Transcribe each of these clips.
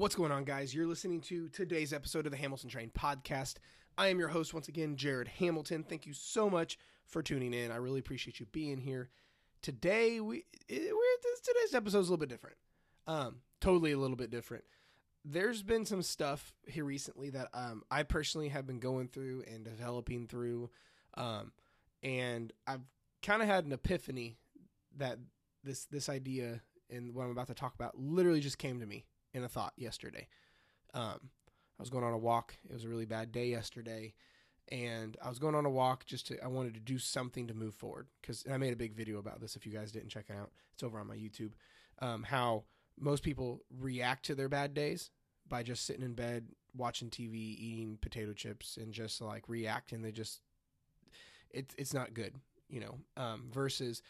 What's going on, guys? You're listening to today's episode of the Hamilton Train podcast. I am your host once again, Jared Hamilton. Thank you so much for tuning in. I really appreciate you being here. Today, we we're, today's episode is a little bit different. Um, totally a little bit different. There's been some stuff here recently that um, I personally have been going through and developing through, um, and I've kind of had an epiphany that this this idea and what I'm about to talk about literally just came to me in a thought yesterday. Um, I was going on a walk. It was a really bad day yesterday, and I was going on a walk just to. I wanted to do something to move forward because I made a big video about this. If you guys didn't check it out, it's over on my YouTube. Um, how most people react to their bad days by just sitting in bed watching TV, eating potato chips, and just like reacting. They just it's it's not good, you know. Um, versus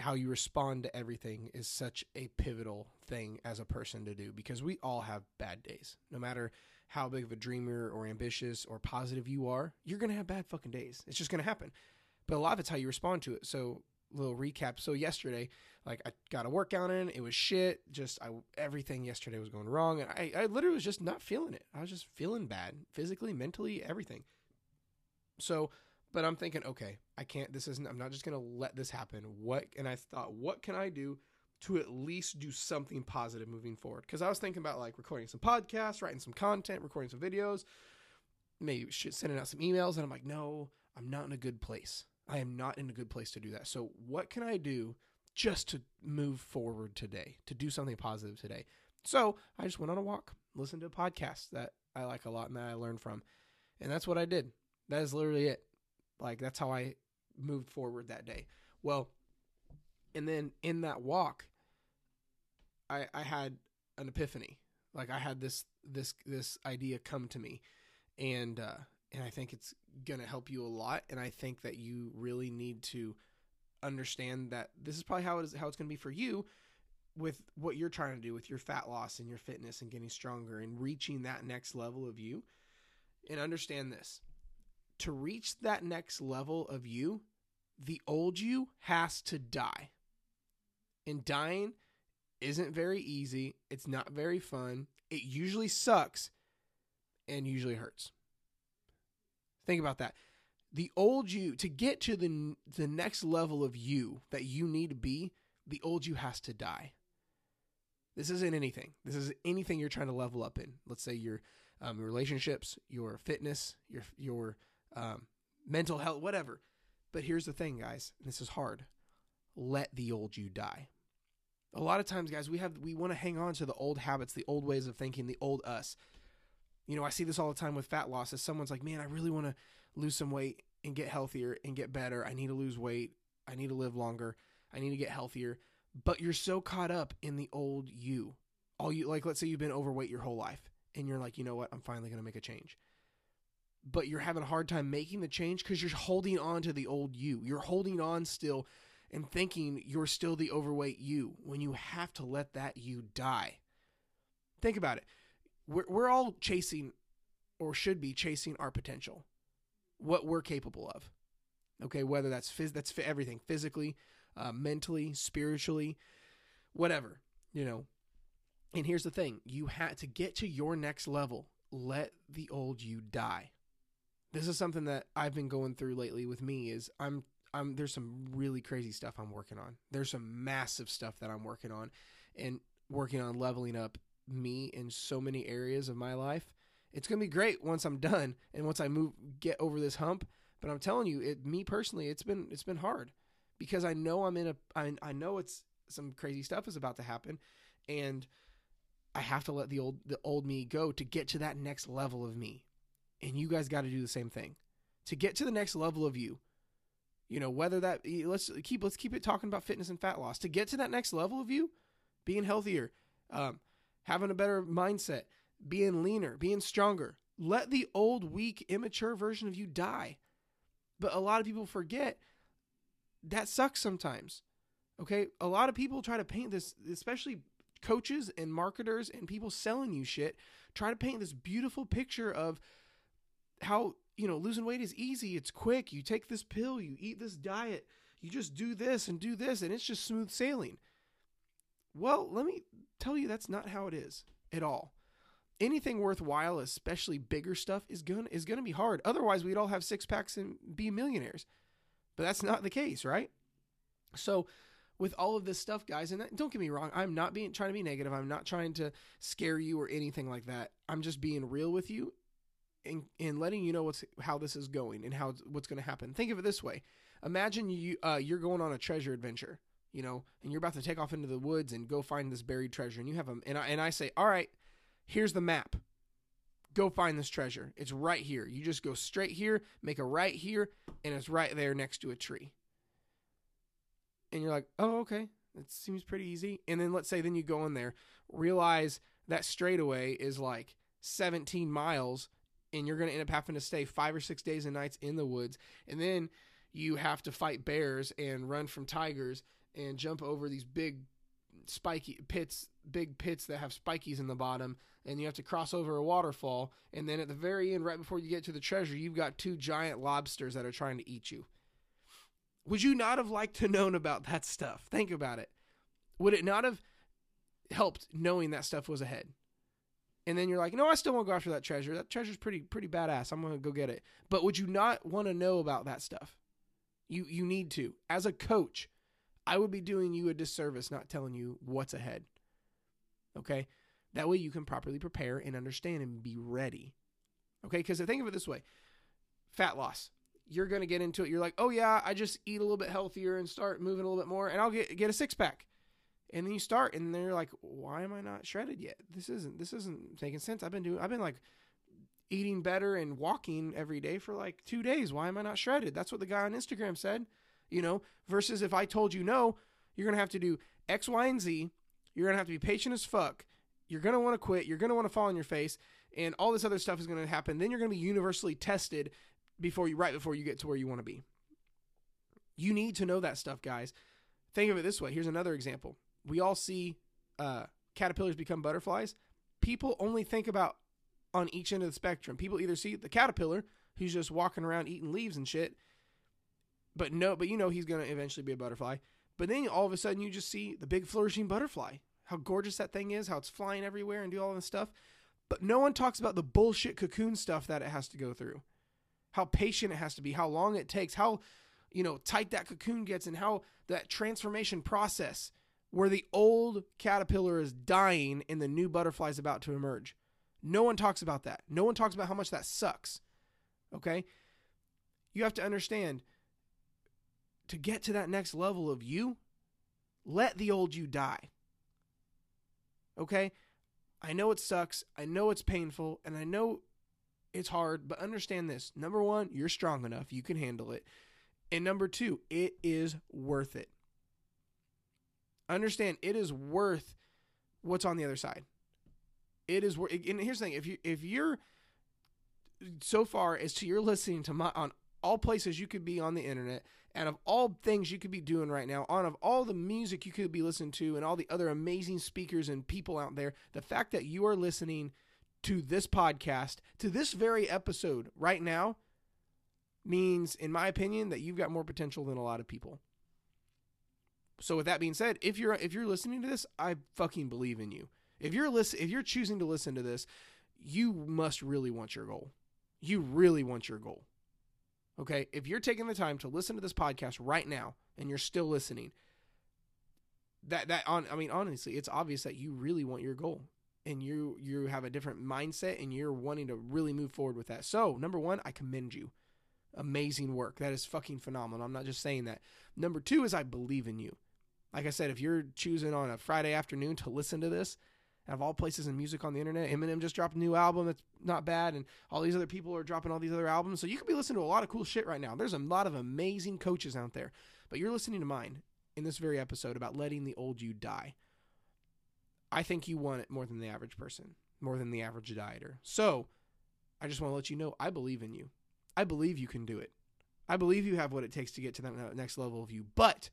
how you respond to everything is such a pivotal thing as a person to do because we all have bad days. No matter how big of a dreamer or ambitious or positive you are, you're going to have bad fucking days. It's just going to happen. But a lot of it's how you respond to it. So, little recap. So, yesterday, like I got a workout in, it was shit. Just I everything yesterday was going wrong and I I literally was just not feeling it. I was just feeling bad, physically, mentally, everything. So, but I'm thinking, okay, I can't, this isn't, I'm not just going to let this happen. What, and I thought, what can I do to at least do something positive moving forward? Because I was thinking about like recording some podcasts, writing some content, recording some videos, maybe sending out some emails. And I'm like, no, I'm not in a good place. I am not in a good place to do that. So, what can I do just to move forward today, to do something positive today? So, I just went on a walk, listened to a podcast that I like a lot and that I learned from. And that's what I did. That is literally it. Like that's how I moved forward that day. Well, and then in that walk, I I had an epiphany. Like I had this this this idea come to me, and uh, and I think it's gonna help you a lot. And I think that you really need to understand that this is probably how it is how it's gonna be for you with what you're trying to do with your fat loss and your fitness and getting stronger and reaching that next level of you. And understand this to reach that next level of you, the old you has to die. And dying isn't very easy. It's not very fun. It usually sucks and usually hurts. Think about that. The old you, to get to the, the next level of you that you need to be, the old you has to die. This isn't anything. This is anything you're trying to level up in. Let's say your um, relationships, your fitness, your your um, mental health, whatever. But here's the thing, guys. This is hard. Let the old you die. A lot of times, guys, we have we want to hang on to the old habits, the old ways of thinking, the old us. You know, I see this all the time with fat loss. As someone's like, "Man, I really want to lose some weight and get healthier and get better. I need to lose weight. I need to live longer. I need to get healthier." But you're so caught up in the old you. All you like, let's say you've been overweight your whole life, and you're like, you know what? I'm finally going to make a change but you're having a hard time making the change because you're holding on to the old you. You're holding on still and thinking you're still the overweight you when you have to let that you die. Think about it. We're, we're all chasing or should be chasing our potential, what we're capable of. Okay, whether that's phys- that's everything physically, uh, mentally, spiritually, whatever, you know. And here's the thing you had to get to your next level, let the old you die this is something that I've been going through lately with me is I'm I'm there's some really crazy stuff I'm working on. There's some massive stuff that I'm working on and working on leveling up me in so many areas of my life. It's going to be great once I'm done and once I move get over this hump, but I'm telling you, it me personally, it's been it's been hard because I know I'm in a I, I know it's some crazy stuff is about to happen and I have to let the old the old me go to get to that next level of me and you guys got to do the same thing. To get to the next level of you you know whether that let's keep let's keep it talking about fitness and fat loss. To get to that next level of you being healthier um, having a better mindset being leaner being stronger. Let the old weak immature version of you die. But a lot of people forget that sucks sometimes okay? A lot of people try to paint this especially coaches and marketers and people selling you shit try to paint this beautiful picture of how you know losing weight is easy it's quick you take this pill you eat this diet you just do this and do this and it's just smooth sailing well let me tell you that's not how it is at all anything worthwhile, especially bigger stuff, is going to is going to be hard. Otherwise, we'd all have six packs and be millionaires. But that's not the case, right? So, with all of this stuff, guys, and don't get me wrong, I'm not being trying to be negative. I'm not trying to scare you or anything like that. I'm just being real with you and, letting you know what's how this is going and how what's going to happen. Think of it this way: Imagine you uh, you're going on a treasure adventure, you know, and you're about to take off into the woods and go find this buried treasure, and you have them, and I, and I say, all right, here's the map. Go find this treasure. It's right here. You just go straight here, make a right here, and it's right there next to a tree. And you're like, oh, okay, that seems pretty easy. And then let's say then you go in there, realize that straightaway is like 17 miles, and you're going to end up having to stay five or six days and nights in the woods. And then you have to fight bears and run from tigers and jump over these big spiky pits, big pits that have spikies in the bottom, and you have to cross over a waterfall. And then at the very end, right before you get to the treasure, you've got two giant lobsters that are trying to eat you. Would you not have liked to known about that stuff? Think about it. Would it not have helped knowing that stuff was ahead? And then you're like, no, I still want to go after that treasure. That treasure's pretty pretty badass. I'm gonna go get it. But would you not want to know about that stuff? You you need to. As a coach, I would be doing you a disservice not telling you what's ahead. Okay? That way you can properly prepare and understand and be ready. Okay? Because think of it this way fat loss. You're going to get into it. You're like, oh, yeah, I just eat a little bit healthier and start moving a little bit more, and I'll get, get a six pack. And then you start, and then you're like, why am I not shredded yet? This isn't this isn't making sense. I've been doing I've been like eating better and walking every day for like two days. Why am I not shredded? That's what the guy on Instagram said, you know, versus if I told you no, you're to have to do X, Y, and Z. You're to have to be patient as fuck. You're to want to quit. You're to want to fall on your face. And all this other stuff is to happen. Then you're to be universally tested before you, right before you get to where you want to be. You need to know that stuff, guys. Think of it this way. Here's another example. We all see uh, caterpillars become butterflies. People only think about on each end of the spectrum. People either see the caterpillar who's just walking around eating leaves and shit, but no, but you know he's going to eventually be a butterfly. But then all of a sudden you just see the big flourishing butterfly. How gorgeous that thing is, how it's flying everywhere and do all this stuff. But no one talks about the bullshit cocoon stuff that it has to go through. How patient it has to be, how long it takes, how you know tight that cocoon gets and how that transformation process where the old caterpillar is dying and the new butterfly is about to emerge. No one talks about that. No one talks about how much that sucks. Okay? You have to understand to get to that next level of you, let the old you die. Okay? I know it sucks. I know it's painful. And I know it's hard. But understand this number one, you're strong enough. You can handle it. And number two, it is worth it. Understand, it is worth what's on the other side it is worth. And here's the thing: if you if you're so far as to you're listening to my on all places you could be on the internet, and of all things you could be doing right now, on of all the music you could be listening to, and all the other amazing speakers and people out there, the fact that you are listening to this podcast, to this very episode right now, means, in my opinion, that you've got more potential than a lot of people. So with that being said, if you're if you're listening to this, I fucking believe in you. If you're listen, if you're choosing to listen to this, you must really want your goal. You really want your goal. Okay? If you're taking the time to listen to this podcast right now and you're still listening, that that on I mean honestly, it's obvious that you really want your goal and you you have a different mindset and you're wanting to really move forward with that. So, number 1, I commend you. Amazing work. That is fucking phenomenal. I'm not just saying that. Number 2 is I believe in you. Like I said, if you're choosing on a Friday afternoon to listen to this, out of all places in music on the internet. Eminem just dropped a new album that's not bad, and all these other people are dropping all these other albums. So you could be listening to a lot of cool shit right now. There's a lot of amazing coaches out there, but you're listening to mine in this very episode about letting the old you die. I think you want it more than the average person, more than the average dieter. So I just want to let you know I believe in you. I believe you can do it. I believe you have what it takes to get to that next level of you, but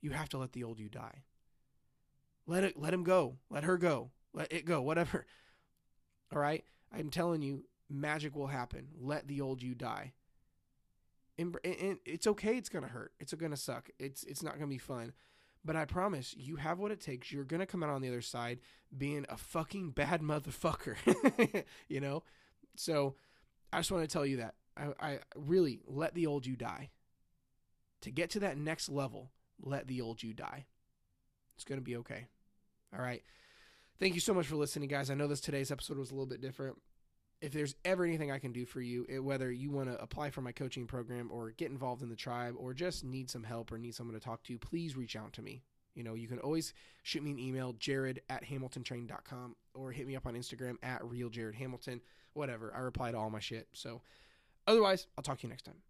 you have to let the old you die. Let it let him go. Let her go. Let it go. Whatever. All right? I'm telling you, magic will happen. Let the old you die. And, it's okay. It's gonna hurt. It's gonna suck. It's it's not gonna be fun. But I promise you have what it takes. You're going to come out on the other side being a fucking bad motherfucker, you know? So I just want to tell you that. I, I really let the old you die. To get to that next level, let the old you die. It's going to be okay. All right. Thank you so much for listening, guys. I know this today's episode was a little bit different. If there's ever anything I can do for you, it, whether you want to apply for my coaching program or get involved in the tribe or just need some help or need someone to talk to, please reach out to me. You know, you can always shoot me an email, jared at hamiltontrain.com, or hit me up on Instagram at realjaredhamilton, whatever. I reply to all my shit. So, otherwise, I'll talk to you next time.